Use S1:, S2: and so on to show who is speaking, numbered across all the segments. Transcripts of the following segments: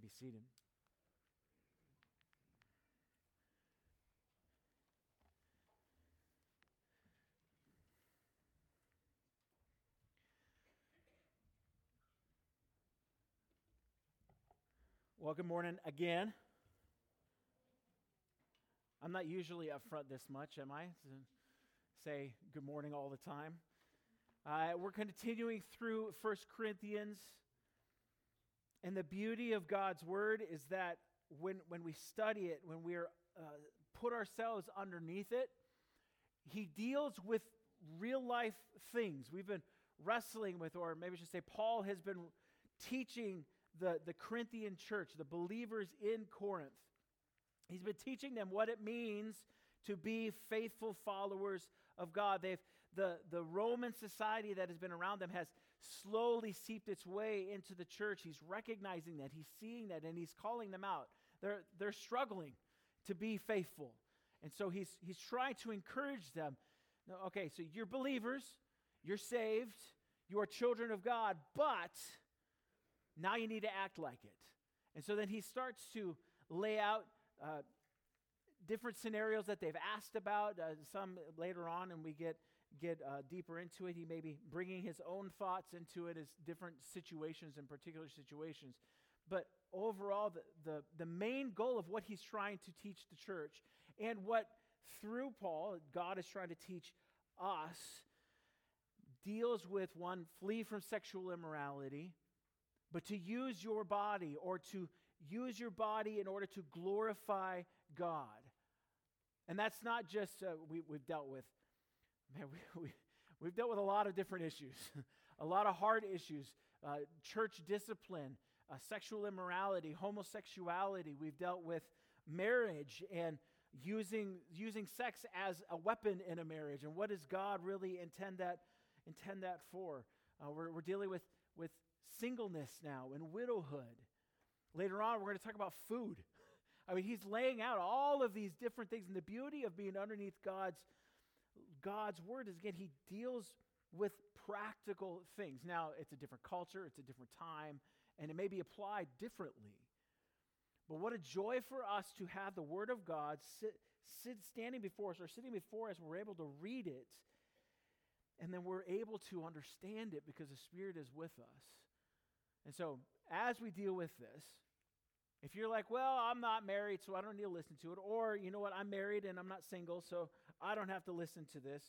S1: be seated. Well, good morning again. I'm not usually up front this much, am I? To say good morning all the time. Uh, we're continuing through 1 Corinthians. And the beauty of God's word is that when, when we study it, when we uh, put ourselves underneath it, He deals with real life things. We've been wrestling with, or maybe I should say, Paul has been teaching the, the Corinthian church, the believers in Corinth. He's been teaching them what it means to be faithful followers of God. They've, the, the Roman society that has been around them has slowly seeped its way into the church. He's recognizing that, he's seeing that, and he's calling them out. They're, they're struggling to be faithful. And so he's, he's trying to encourage them. Okay, so you're believers, you're saved, you are children of God, but now you need to act like it. And so then he starts to lay out uh, different scenarios that they've asked about, uh, some later on, and we get, get uh, deeper into it. He may be bringing his own thoughts into it as different situations and particular situations. But overall, the, the, the main goal of what he's trying to teach the church and what through Paul God is trying to teach us deals with one, flee from sexual immorality, but to use your body or to use your body in order to glorify God. And that's not just, uh, we, we've dealt with, man, we, we, we've dealt with a lot of different issues, a lot of hard issues, uh, church discipline, uh, sexual immorality, homosexuality. We've dealt with marriage and using, using sex as a weapon in a marriage. And what does God really intend that, intend that for? Uh, we're, we're dealing with, with singleness now and widowhood. Later on, we're going to talk about food. I mean, he's laying out all of these different things. And the beauty of being underneath God's, God's word is, again, he deals with practical things. Now, it's a different culture, it's a different time, and it may be applied differently. But what a joy for us to have the Word of God sit, sit, standing before us or sitting before us. We're able to read it, and then we're able to understand it because the Spirit is with us. And so, as we deal with this, if you're like, well, I'm not married, so I don't need to listen to it, or you know what, I'm married and I'm not single, so I don't have to listen to this.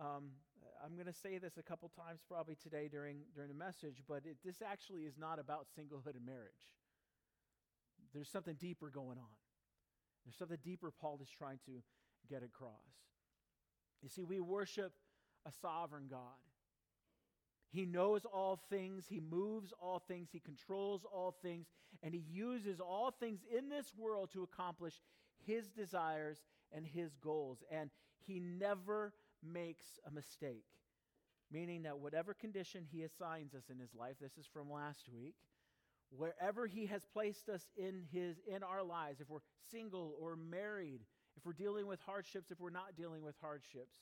S1: Um, I'm going to say this a couple times probably today during, during the message, but it, this actually is not about singlehood and marriage. There's something deeper going on. There's something deeper Paul is trying to get across. You see, we worship a sovereign God. He knows all things, He moves all things, He controls all things, and He uses all things in this world to accomplish His desires and His goals. And He never makes a mistake, meaning that whatever condition He assigns us in His life, this is from last week, wherever He has placed us in, his, in our lives, if we're single or married, if we're dealing with hardships, if we're not dealing with hardships,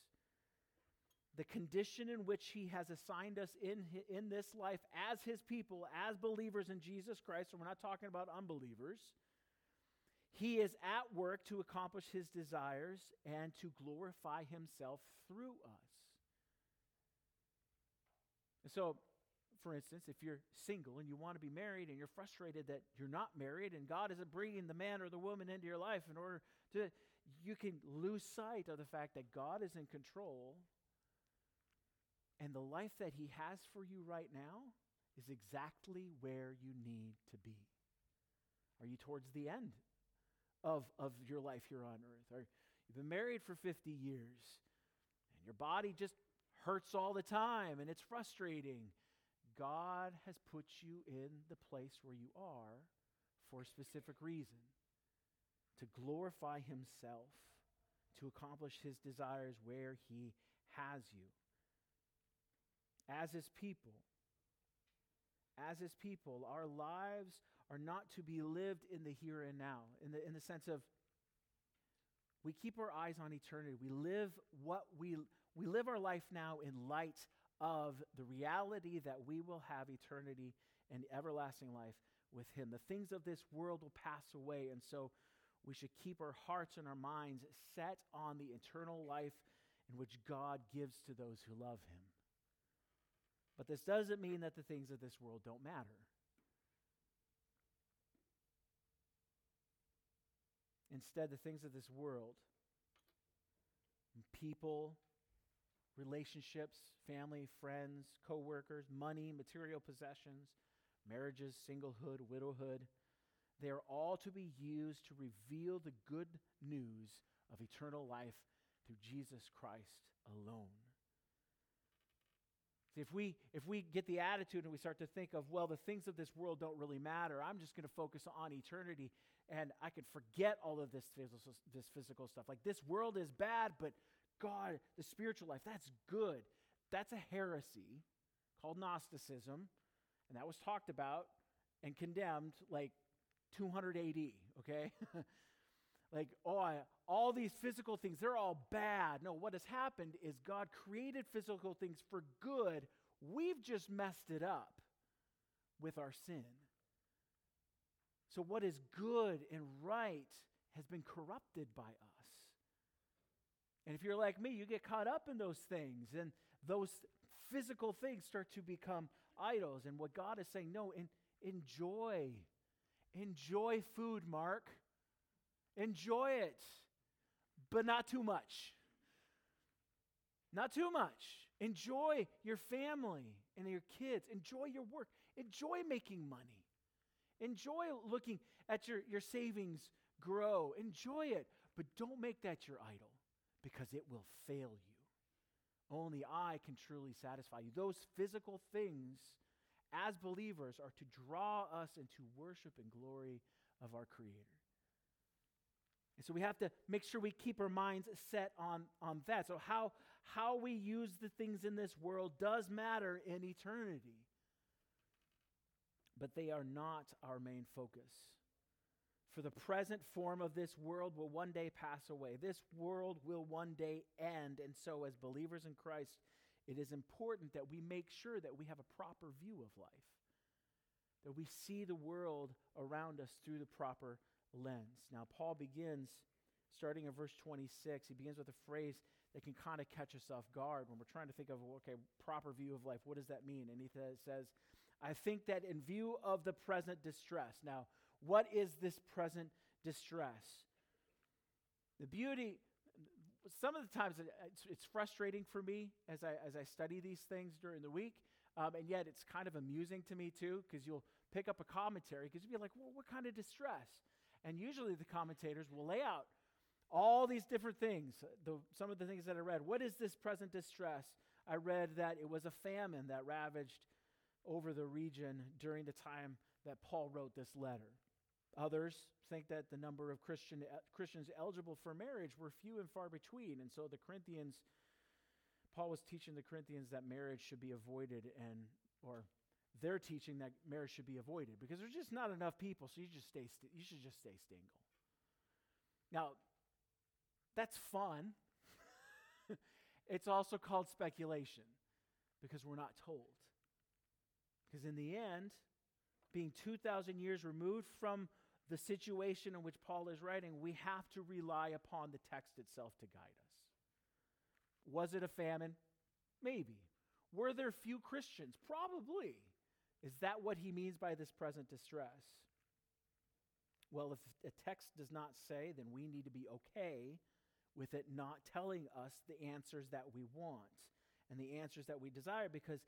S1: the condition in which he has assigned us in, in this life as his people, as believers in Jesus Christ, so we're not talking about unbelievers. He is at work to accomplish his desires and to glorify himself through us. So, for instance, if you're single and you want to be married and you're frustrated that you're not married and God isn't bringing the man or the woman into your life in order to, you can lose sight of the fact that God is in control and the life that He has for you right now is exactly where you need to be. Are you towards the end of, of your life here on earth? Or you've been married for 50 years and your body just hurts all the time and it's frustrating. God has put you in the place where you are for a specific reason to glorify Himself, to accomplish His desires where He has you as his people. As his people, our lives are not to be lived in the here and now, in the, in the sense of we keep our eyes on eternity. We live what we, we live our life now in light of the reality that we will have eternity and everlasting life with him. The things of this world will pass away, and so we should keep our hearts and our minds set on the eternal life in which God gives to those who love him. But this doesn't mean that the things of this world don't matter. Instead, the things of this world, people, relationships, family, friends, co workers, money, material possessions, marriages, singlehood, widowhood, they are all to be used to reveal the good news of eternal life through Jesus Christ alone. If we, if we get the attitude and we start to think of, well, the things of this world don't really matter, I'm just going to focus on eternity and I could forget all of this physical, this physical stuff. Like this world is bad, but God, the spiritual life, that's good. That's a heresy called Gnosticism, and that was talked about and condemned like 200 AD, okay? like, oh, I, all these physical things, they're all bad. No, what has happened is God created physical things for good. We've just messed it up with our sin. So, what is good and right has been corrupted by us. And if you're like me, you get caught up in those things, and those physical things start to become idols. And what God is saying, no, in, enjoy. Enjoy food, Mark. Enjoy it, but not too much. Not too much. Enjoy your family and your kids. Enjoy your work. Enjoy making money. Enjoy looking at your, your savings grow. Enjoy it, but don't make that your idol because it will fail you. Only I can truly satisfy you. Those physical things, as believers, are to draw us into worship and glory of our Creator. And so we have to make sure we keep our minds set on, on that. So, how, how we use the things in this world does matter in eternity, but they are not our main focus. For the present form of this world will one day pass away. This world will one day end. And so, as believers in Christ, it is important that we make sure that we have a proper view of life, that we see the world around us through the proper lens. Now, Paul begins, starting in verse 26, he begins with a phrase that can kind of catch us off guard when we're trying to think of, okay, proper view of life. What does that mean? And he th- says, I think that in view of the present distress. Now, what is this present distress? The beauty, some of the times it's, frustrating for me as I, as I study these things during the week, um, and yet it's kind of amusing to me too, because you'll pick up a commentary, because you'll be like, well, what kind of distress? And usually the commentators will lay out all these different things, the, some of the things that I read. What is this present distress? I read that it was a famine that ravaged over the region during the time that Paul wrote this letter. Others think that the number of Christian, uh, Christians eligible for marriage were few and far between. And so the Corinthians, Paul was teaching the Corinthians that marriage should be avoided and, or they're teaching that marriage should be avoided because there's just not enough people, so you just stay, you should just stay single. Now, that's fun. it's also called speculation because we're not told. Because in the end, being 2,000 years removed from the situation in which Paul is writing, we have to rely upon the text itself to guide us. Was it a famine? Maybe. Were there few Christians? Probably. Is that what he means by this present distress? Well, if a text does not say, then we need to be okay with it not telling us the answers that we want and the answers that we desire because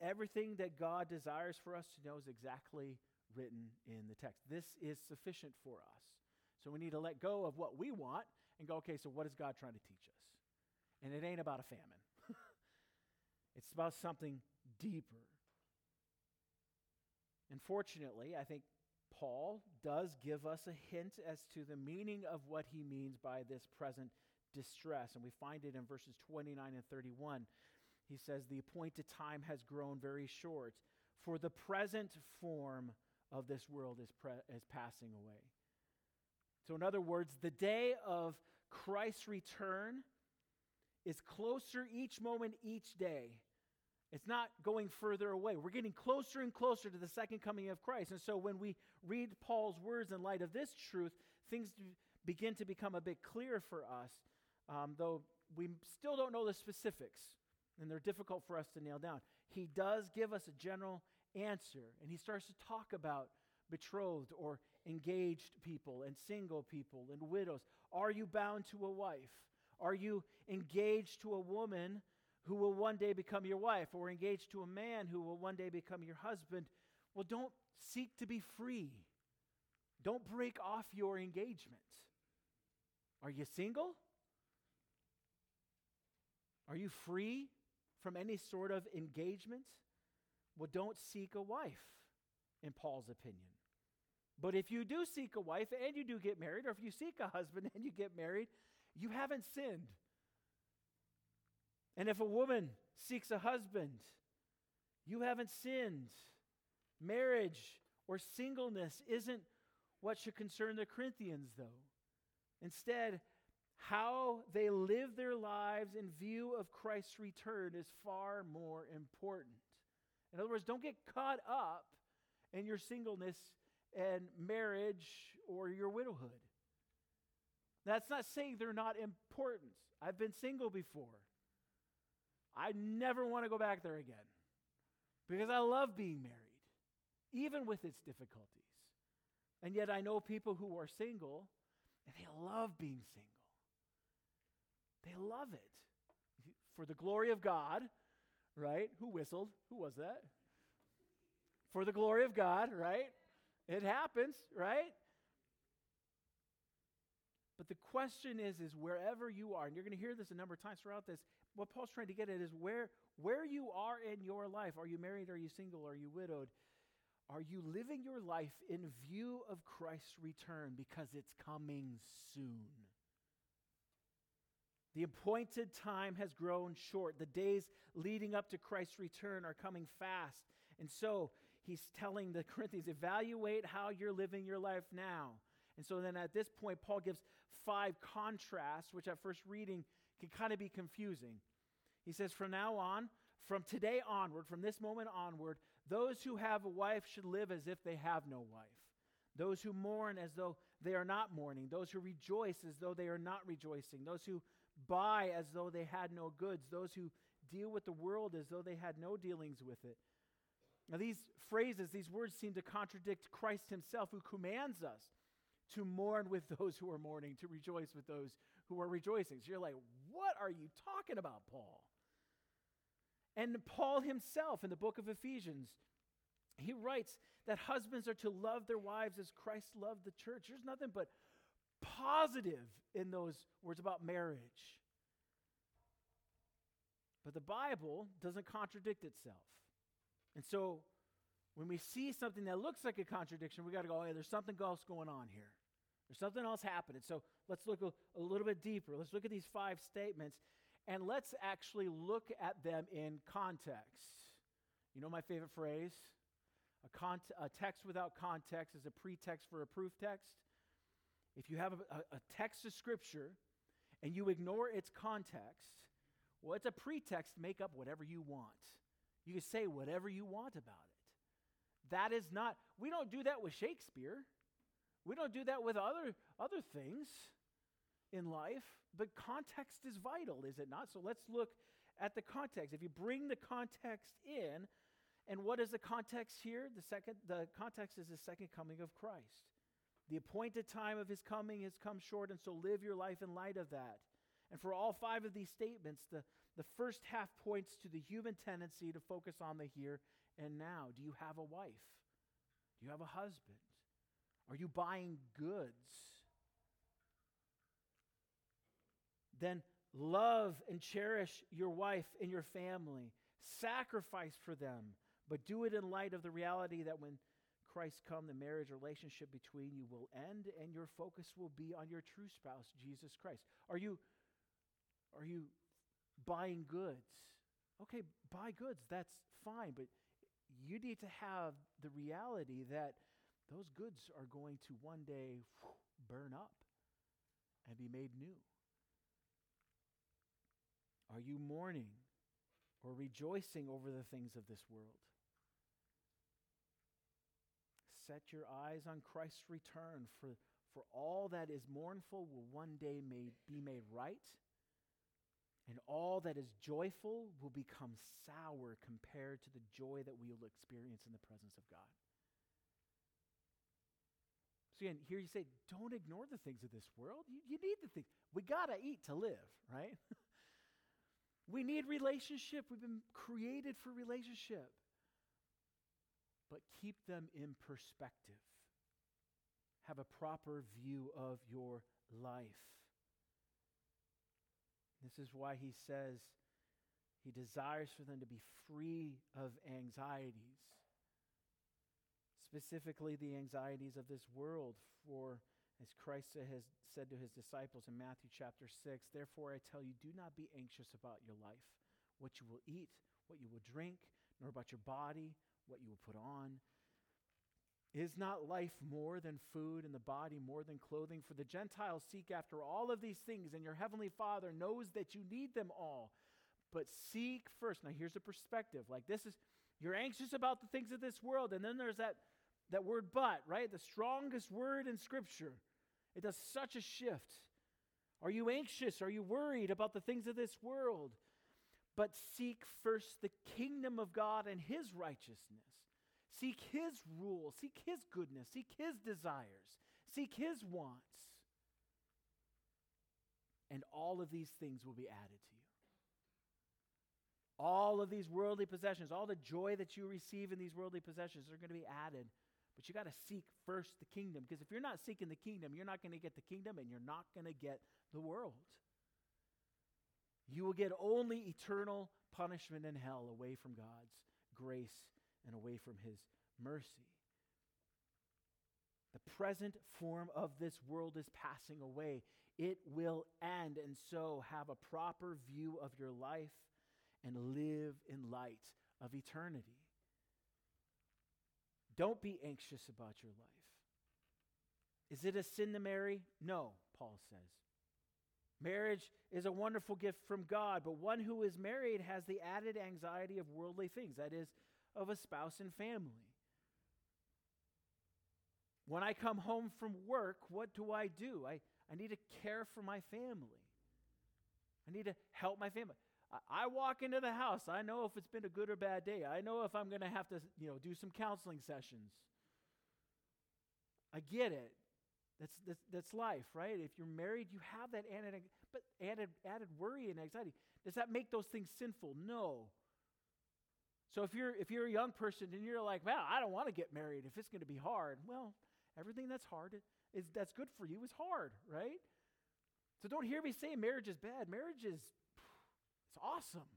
S1: everything that God desires for us to know is exactly written in the text. This is sufficient for us. So we need to let go of what we want and go, okay, so what is God trying to teach us? And it ain't about a famine, it's about something deeper. Unfortunately, I think Paul does give us a hint as to the meaning of what he means by this present distress. And we find it in verses 29 and 31. He says, The appointed time has grown very short, for the present form of this world is, pre- is passing away. So, in other words, the day of Christ's return is closer each moment, each day. It's not going further away. We're getting closer and closer to the second coming of Christ. And so when we read Paul's words in light of this truth, things begin to become a bit clearer for us, um, though we still don't know the specifics, and they're difficult for us to nail down. He does give us a general answer, and he starts to talk about betrothed or engaged people and single people and widows. Are you bound to a wife? Are you engaged to a woman who will one day become your wife, or engaged to a man who will one day become your husband? Well, don't seek to be free. Don't break off your engagement. Are you single? Are you free from any sort of engagement? Well, don't seek a wife, in Paul's opinion. But if you do seek a wife and you do get married, or if you seek a husband and you get married, you haven't sinned. And if a woman seeks a husband, you haven't sinned. Marriage or singleness isn't what should concern the Corinthians, though. Instead, how they live their lives in view of Christ's return is far more important. In other words, don't get caught up in your singleness and marriage or your widowhood. That's not saying they're not important. I've been single before. I never want to go back there again because I love being married, even with its difficulties. And yet I know people who are single and they love being single. For the glory of God, right? Who whistled? Who was that? For the glory of God, right? It happens, right? But the question is, is wherever you are, and you're going to hear this a number of times throughout this, what Paul's trying to get at is where, where you are in your life. Are you married? Are you single? Are you widowed? Are you living your life in view of Christ's return because it's coming soon? The appointed time has grown short. The days leading up to Christ's return are coming fast. And so he's telling the Corinthians evaluate how you're living your life now. And so then at this point, Paul gives five contrasts, which at first reading can kind of be confusing. He says, From now on, from today onward, from this moment onward, those who have a wife should live as if they have no wife. Those who mourn as though they are not mourning. Those who rejoice as though they are not rejoicing. Those who buy as though they had no goods. Those who deal with the world as though they had no dealings with it. Now, these phrases, these words seem to contradict Christ himself, who commands us to mourn with those who are mourning, to rejoice with those who are rejoicing. So you're like, what are you talking about, Paul? And Paul himself in the book of Ephesians, he writes that husbands are to love their wives as Christ loved the church. There's nothing but positive in those words about marriage. But the Bible doesn't contradict itself. And so when we see something that looks like a contradiction, we got to go, hey, there's something else going on here. There's something else happening. So let's look a, a, little bit deeper. Let's look at these five statements and let's actually look at them in context. You know my favorite phrase? A, cont- a text without context is a pretext for a proof text. If you have a, a text of Scripture and you ignore its context, well, it's a pretext make up whatever you want. You can say whatever you want about it. That is not, we don't do that with Shakespeare. We don't do that with other, other things in life, but context is vital, is it not? So let's look at the context. If you bring the context in, and what is the context here? The second the context is the second coming of Christ. The appointed time of his coming has come short, and so live your life in light of that. And for all five of these statements, the, the first half points to the human tendency to focus on the here and now. Do you have a wife? Do you have a husband? Are you buying goods? Then love and cherish your wife and your family. Sacrifice for them, but do it in light of the reality that when Christ come, the marriage relationship between you will end and your focus will be on your true spouse, Jesus Christ. Are you are you buying goods? Okay, buy goods, that's fine, but you need to have the reality that those goods are going to one day burn up and be made new. Are you mourning? or rejoicing over the things of this world. Set your eyes on Christ's return, for, for all that is mournful will one day be made right, and all that is joyful will become sour compared to the joy that we will experience in the presence of God. So again, here you say, don't ignore the things of this world. You, you need the things. We got to eat to live, right? we need relationship. We've been created for relationship. But keep them in perspective. Have a proper view of your life. This is why he says he desires for them to be free of anxieties specifically the anxieties of this world. For, as Christ has said to his disciples in Matthew chapter 6, therefore I tell you, do not be anxious about your life, what you will eat, what you will drink, nor about your body, what you will put on. Is not life more than food, and the body more than clothing? For the Gentiles seek after all of these things, and your heavenly Father knows that you need them all. But seek first. Now, here's a perspective. Like, this is, you're anxious about the things of this world, and then there's that that word but, right? The strongest word in Scripture. It does such a shift. Are you anxious? Are you worried about the things of this world? But seek first the kingdom of God and his righteousness. Seek his rule. Seek his goodness. Seek his desires. Seek his wants. And all of these things will be added to you. All of these worldly possessions, all the joy that you receive in these worldly possessions are going to be added but you got to seek first the kingdom because if you're not seeking the kingdom, you're not going to get the kingdom and you're not going to get the world. You will get only eternal punishment in hell away from God's grace and away from his mercy. The present form of this world is passing away. It will end, and so have a proper view of your life and live in light of eternity. Don't be anxious about your life. Is it a sin to marry? No, Paul says. Marriage is a wonderful gift from God, but one who is married has the added anxiety of worldly things, that is, of a spouse and family. When I come home from work, what do I do? I, I need to care for my family. I need to help my family. I walk into the house. I know if it's been a good or bad day. I know if I'm going to have to, you know, do some counseling sessions. I get it. That's, that's, that's life, right? If you're married, you have that added, but added, added worry and anxiety. Does that make those things sinful? No. So if you're, if you're a young person and you're like, well, I don't want to get married if it's going to be hard, well, everything that's hard is that's good for you is hard, right? So don't hear me say marriage is bad. Marriage is it's awesome.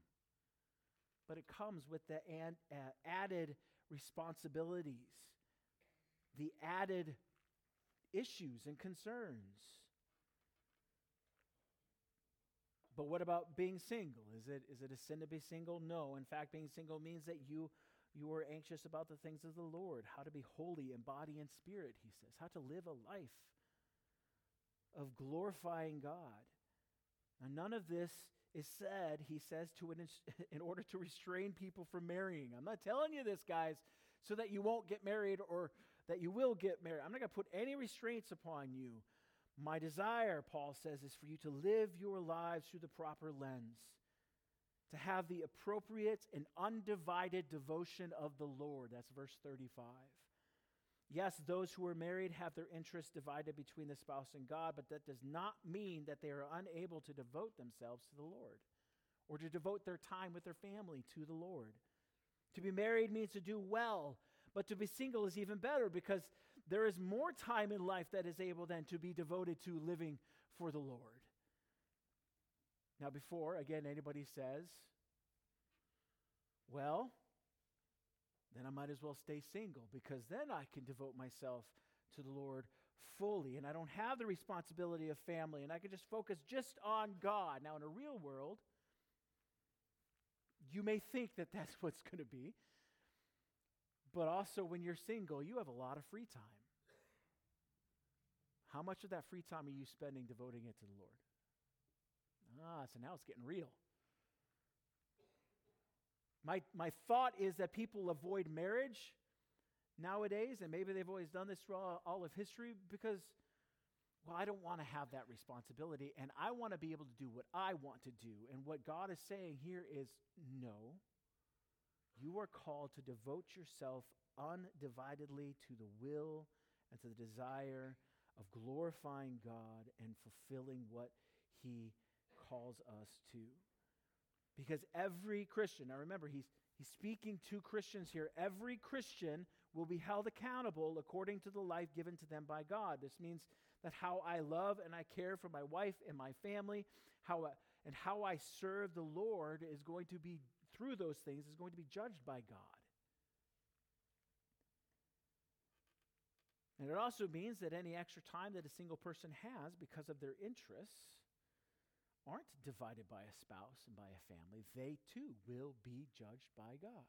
S1: But it comes with the ad, uh, added responsibilities, the added issues and concerns. But what about being single? Is it, is it a sin to be single? No. In fact, being single means that you, you are anxious about the things of the Lord, how to be holy in body and spirit, he says, how to live a life of glorifying God. Now, none of this is said, he says, to an, in order to restrain people from marrying. I'm not telling you this, guys, so that you won't get married or that you will get married. I'm not going to put any restraints upon you. My desire, Paul says, is for you to live your lives through the proper lens, to have the appropriate and undivided devotion of the Lord. That's verse 35. Yes, those who are married have their interests divided between the spouse and God, but that does not mean that they are unable to devote themselves to the Lord or to devote their time with their family to the Lord. To be married means to do well, but to be single is even better because there is more time in life that is able then to be devoted to living for the Lord. Now, before, again, anybody says, well, then I might as well stay single because then I can devote myself to the Lord fully and I don't have the responsibility of family and I can just focus just on God. Now, in a real world, you may think that that's what's going to be, but also when you're single, you have a lot of free time. How much of that free time are you spending devoting it to the Lord? Ah, so now it's getting real. My, my thought is that people avoid marriage nowadays, and maybe they've always done this through all, all of history because, well, I don't want to have that responsibility, and I want to be able to do what I want to do. And what God is saying here is no. You are called to devote yourself undividedly to the will and to the desire of glorifying God and fulfilling what He calls us to. Because every Christian, now remember, he's, he's speaking to Christians here, every Christian will be held accountable according to the life given to them by God. This means that how I love and I care for my wife and my family, how I, and how I serve the Lord is going to be, through those things, is going to be judged by God. And it also means that any extra time that a single person has because of their interests aren't divided by a spouse and by a family. They too will be judged by God.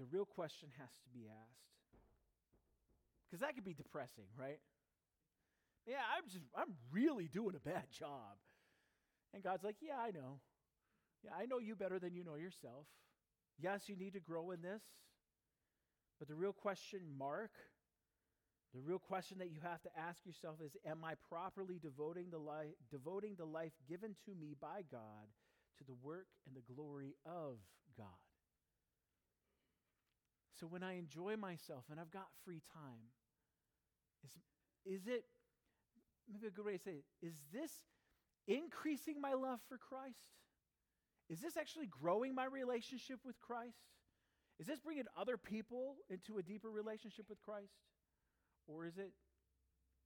S1: The real question has to be asked. Because that could be depressing, right? Yeah, I'm just, I'm really doing a bad job. And God's like, yeah, I know. Yeah, I know you better than you know yourself. Yes, you need to grow in this. But the real question mark, the real question that you have to ask yourself is Am I properly devoting the, life, devoting the life given to me by God to the work and the glory of God? So when I enjoy myself and I've got free time, is, is it, maybe a good way to say it, is this increasing my love for Christ? Is this actually growing my relationship with Christ? Is this bringing other people into a deeper relationship with Christ? Or is it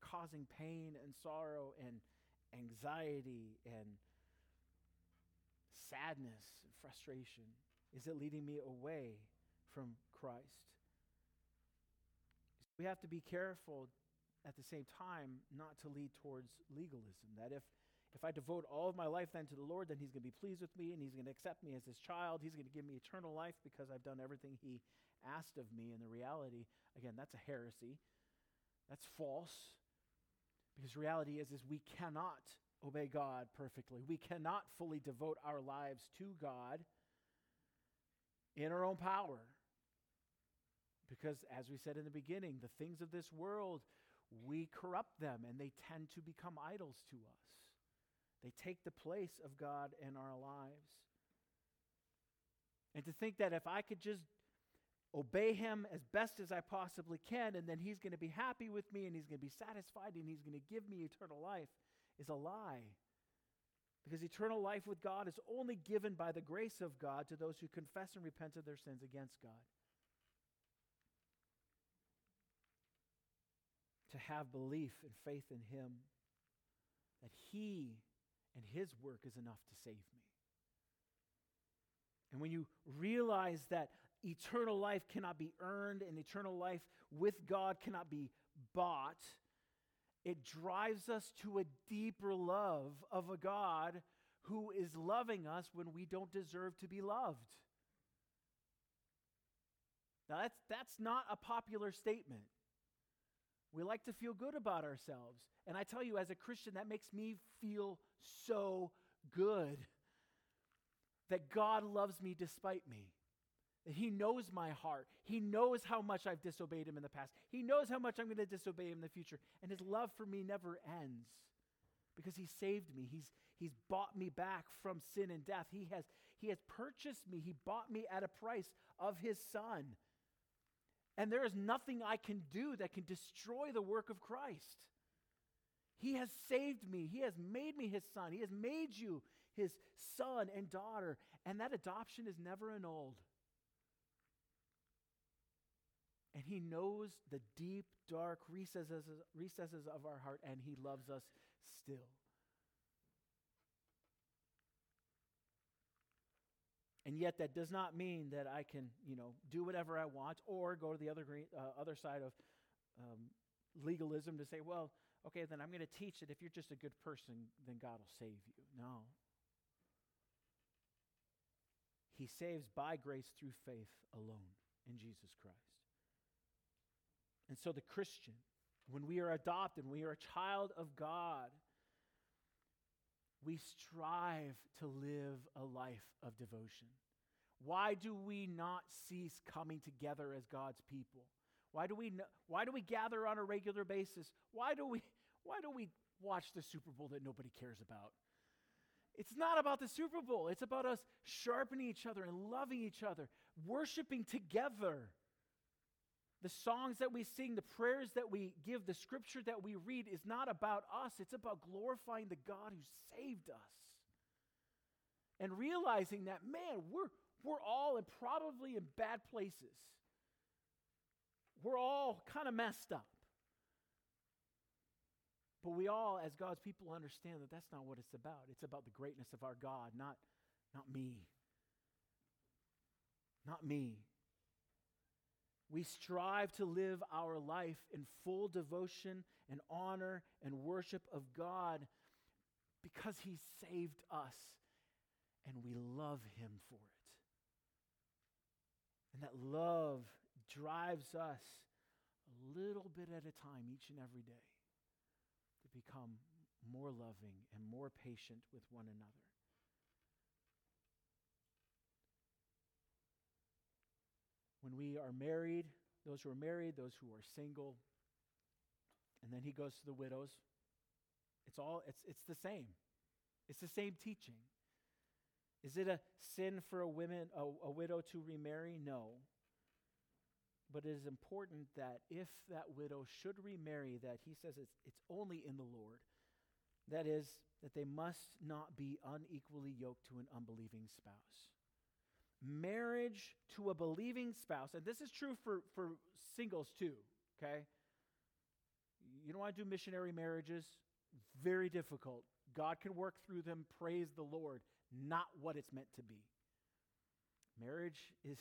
S1: causing pain and sorrow and anxiety and sadness and frustration? Is it leading me away from Christ? We have to be careful at the same time not to lead towards legalism. That if if I devote all of my life then to the Lord, then He's going to be pleased with me and He's going to accept me as His child. He's going to give me eternal life because I've done everything He asked of me. And the reality, again, that's a heresy. That's false. Because reality is, is we cannot obey God perfectly. We cannot fully devote our lives to God in our own power. Because, as we said in the beginning, the things of this world, we corrupt them and they tend to become idols to us. They take the place of God in our lives. And to think that if I could just obey Him as best as I possibly can, and then He's going to be happy with me and He's going to be satisfied and He's going to give me eternal life is a lie. Because eternal life with God is only given by the grace of God to those who confess and repent of their sins against God. To have belief and faith in Him, that He and His work is enough to save me. And when you realize that eternal life cannot be earned and eternal life with God cannot be bought, it drives us to a deeper love of a God who is loving us when we don't deserve to be loved. Now, that's, that's not a popular statement. We like to feel good about ourselves. And I tell you, as a Christian, that makes me feel so good that God loves me despite me. That He knows my heart. He knows how much I've disobeyed Him in the past. He knows how much I'm going to disobey Him in the future. And His love for me never ends because He saved me. He's, he's bought me back from sin and death. He has, he has purchased me. He bought me at a price of His Son. And there is nothing I can do that can destroy the work of Christ. He has saved me. He has made me his son. He has made you his son and daughter. And that adoption is never annulled. And he knows the deep, dark recesses, recesses of our heart, and he loves us still. And yet, that does not mean that I can, you know, do whatever I want or go to the other, uh, other side of um, legalism to say, well, okay, then I'm going to teach that if you're just a good person, then God will save you. No. He saves by grace through faith alone in Jesus Christ. And so, the Christian, when we are adopted, we are a child of God, we strive to live a life of devotion? Why do we not cease coming together as God's people? Why do we, why do we gather on a regular basis? Why do, we, why do we watch the Super Bowl that nobody cares about? It's not about the Super Bowl. It's about us sharpening each other and loving each other, worshiping together. The songs that we sing, the prayers that we give, the scripture that we read is not about us. It's about glorifying the God who saved us. And realizing that, man, we're, we're all in probably in bad places. We're all kind of messed up. But we all, as God's people, understand that that's not what it's about. It's about the greatness of our God, not, not me. Not me. We strive to live our life in full devotion and honor and worship of God because He saved us and we love Him for it. And that love drives us a little bit at a time each and every day to become more loving and more patient with one another. When we are married, those who are married, those who are single, and then he goes to the widows. It's all it's it's the same. It's the same teaching. Is it a sin for a woman a, a widow to remarry? No. But it is important that if that widow should remarry, that he says it's, it's only in the Lord. That is, that they must not be unequally yoked to an unbelieving spouse. Marriage to a believing spouse, and this is true for, for singles too, okay? You don't want to do missionary marriages, very difficult. God can work through them, praise the Lord, not what it's meant to be. Marriage is,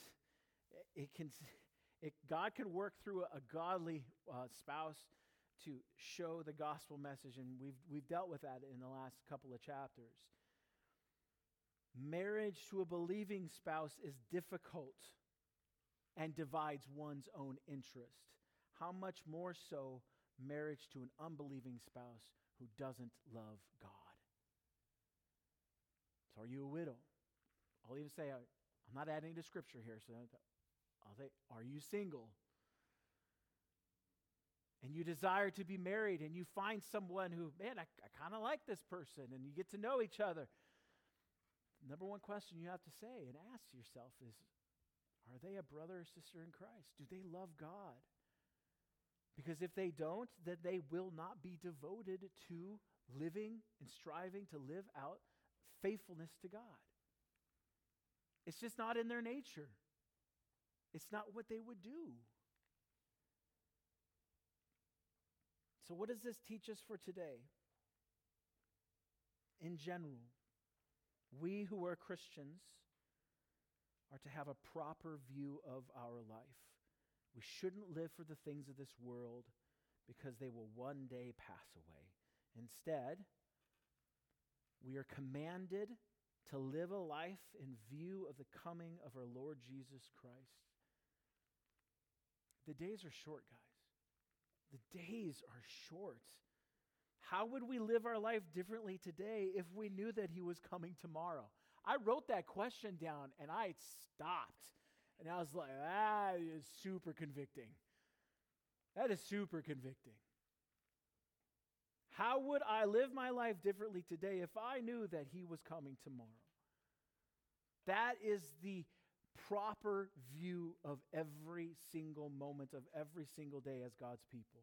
S1: it can it, God can work through a, a godly uh, spouse to show the gospel message, and we've, we've dealt with that in the last couple of chapters. Marriage to a believing spouse is difficult and divides one's own interest. How much more so marriage to an unbelieving spouse who doesn't love God? So, are you a widow? I'll even say, I'm not adding to scripture here, so are, they, are you single? And you desire to be married, and you find someone who, man, I, I kind of like this person, and you get to know each other. The number one question you have to say and ask yourself is Are they a brother or sister in Christ? Do they love God? Because if they don't, then they will not be devoted to living and striving to live out faithfulness to God. It's just not in their nature. It's not what they would do. So, what does this teach us for today? In general, we who are Christians are to have a proper view of our life. We shouldn't live for the things of this world because they will one day pass away. Instead, we are commanded to live a life in view of the coming of our Lord Jesus Christ. The days are short, guys. The days are short. How would we live our life differently today if we knew that He was coming tomorrow? I wrote that question down and I stopped. And I was like, that is super convicting. That is super convicting. How would I live my life differently today if I knew that He was coming tomorrow? That is the proper view of every single moment of every single day as God's people.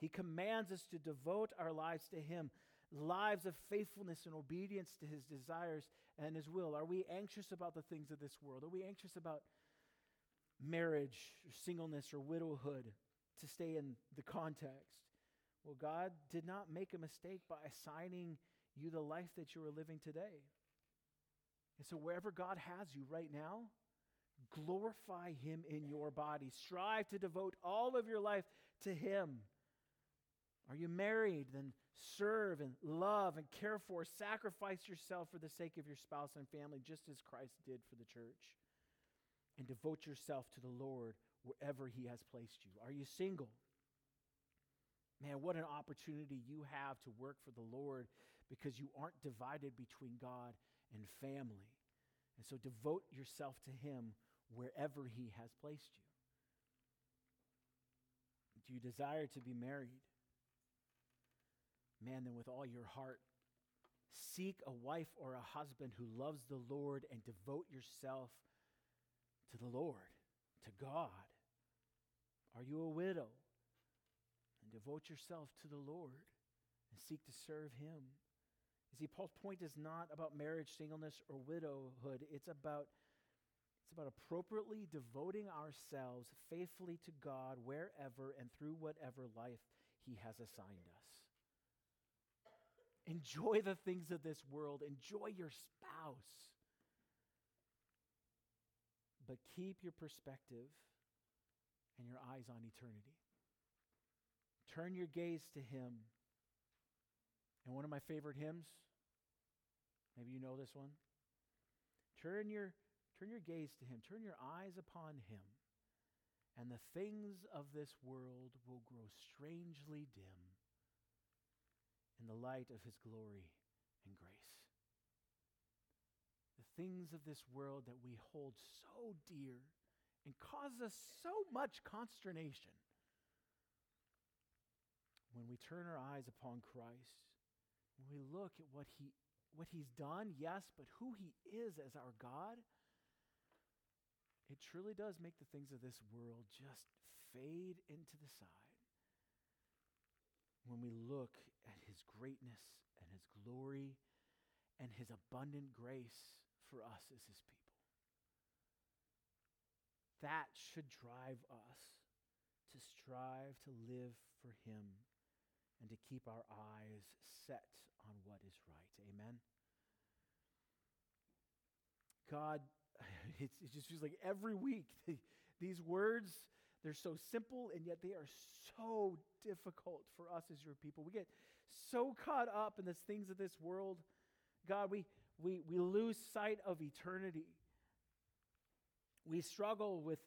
S1: He commands us to devote our lives to Him, lives of faithfulness and obedience to His desires and His will. Are we anxious about the things of this world? Are we anxious about marriage, or singleness, or widowhood to stay in the context? Well, God did not make a mistake by assigning you the life that you are living today. And so, wherever God has you right now, Glorify Him in your body. Strive to devote all of your life to Him. Are you married? Then serve and love and care for. Sacrifice yourself for the sake of your spouse and family, just as Christ did for the church. And devote yourself to the Lord wherever He has placed you. Are you single? Man, what an opportunity you have to work for the Lord because you aren't divided between God and family. And so devote yourself to Him wherever He has placed you. Do you desire to be married? Man, then with all your heart, seek a wife or a husband who loves the Lord and devote yourself to the Lord, to God. Are you a widow? And devote yourself to the Lord and seek to serve Him. You see, Paul's point is not about marriage, singleness, or widowhood. It's about, it's about appropriately devoting ourselves faithfully to God wherever and through whatever life He has assigned us. Enjoy the things of this world, enjoy your spouse. But keep your perspective and your eyes on eternity. Turn your gaze to Him. And one of my favorite hymns, maybe you know this one. Turn your, turn your gaze to Him, turn your eyes upon Him, and the things of this world will grow strangely dim in the light of His glory and grace. The things of this world that we hold so dear and cause us so much consternation when we turn our eyes upon Christ, when we look at what he what he's done, yes, but who he is as our God, it truly does make the things of this world just fade into the side. When we look at his greatness and his glory and his abundant grace for us as his people. That should drive us to strive to live for him and to keep our eyes set on what is right. Amen. God, it just feels like every week these words, they're so simple and yet they are so difficult for us as your people. We get so caught up in the things of this world. God, we, we, we lose sight of eternity. We struggle with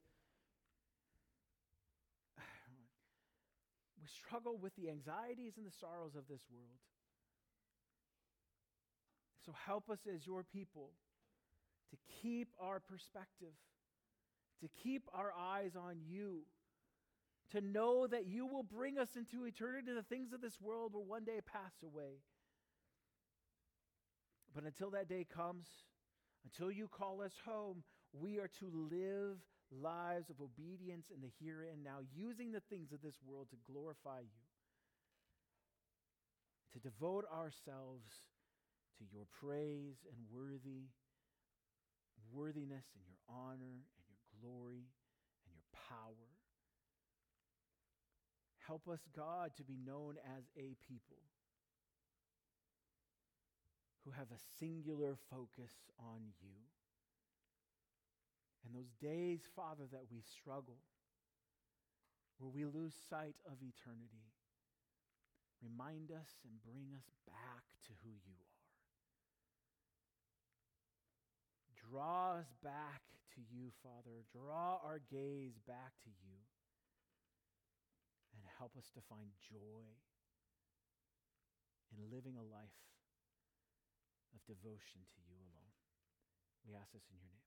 S1: we struggle with the anxieties and the sorrows of this world. So help us as your people to keep our perspective, to keep our eyes on you, to know that you will bring us into eternity. The things of this world will one day pass away. But until that day comes, until you call us home, we are to live lives of obedience in the here and now, using the things of this world to glorify you, to devote ourselves to your praise and worthy worthiness and your honor and your glory and your power. Help us, God, to be known as a people who have a singular focus on you. And those days, Father, that we struggle, where we lose sight of eternity, remind us and bring us back to who you are. Draw us back to you, Father. Draw our gaze back to you. And help us to find joy in living a life of devotion to you alone. We ask this in your name.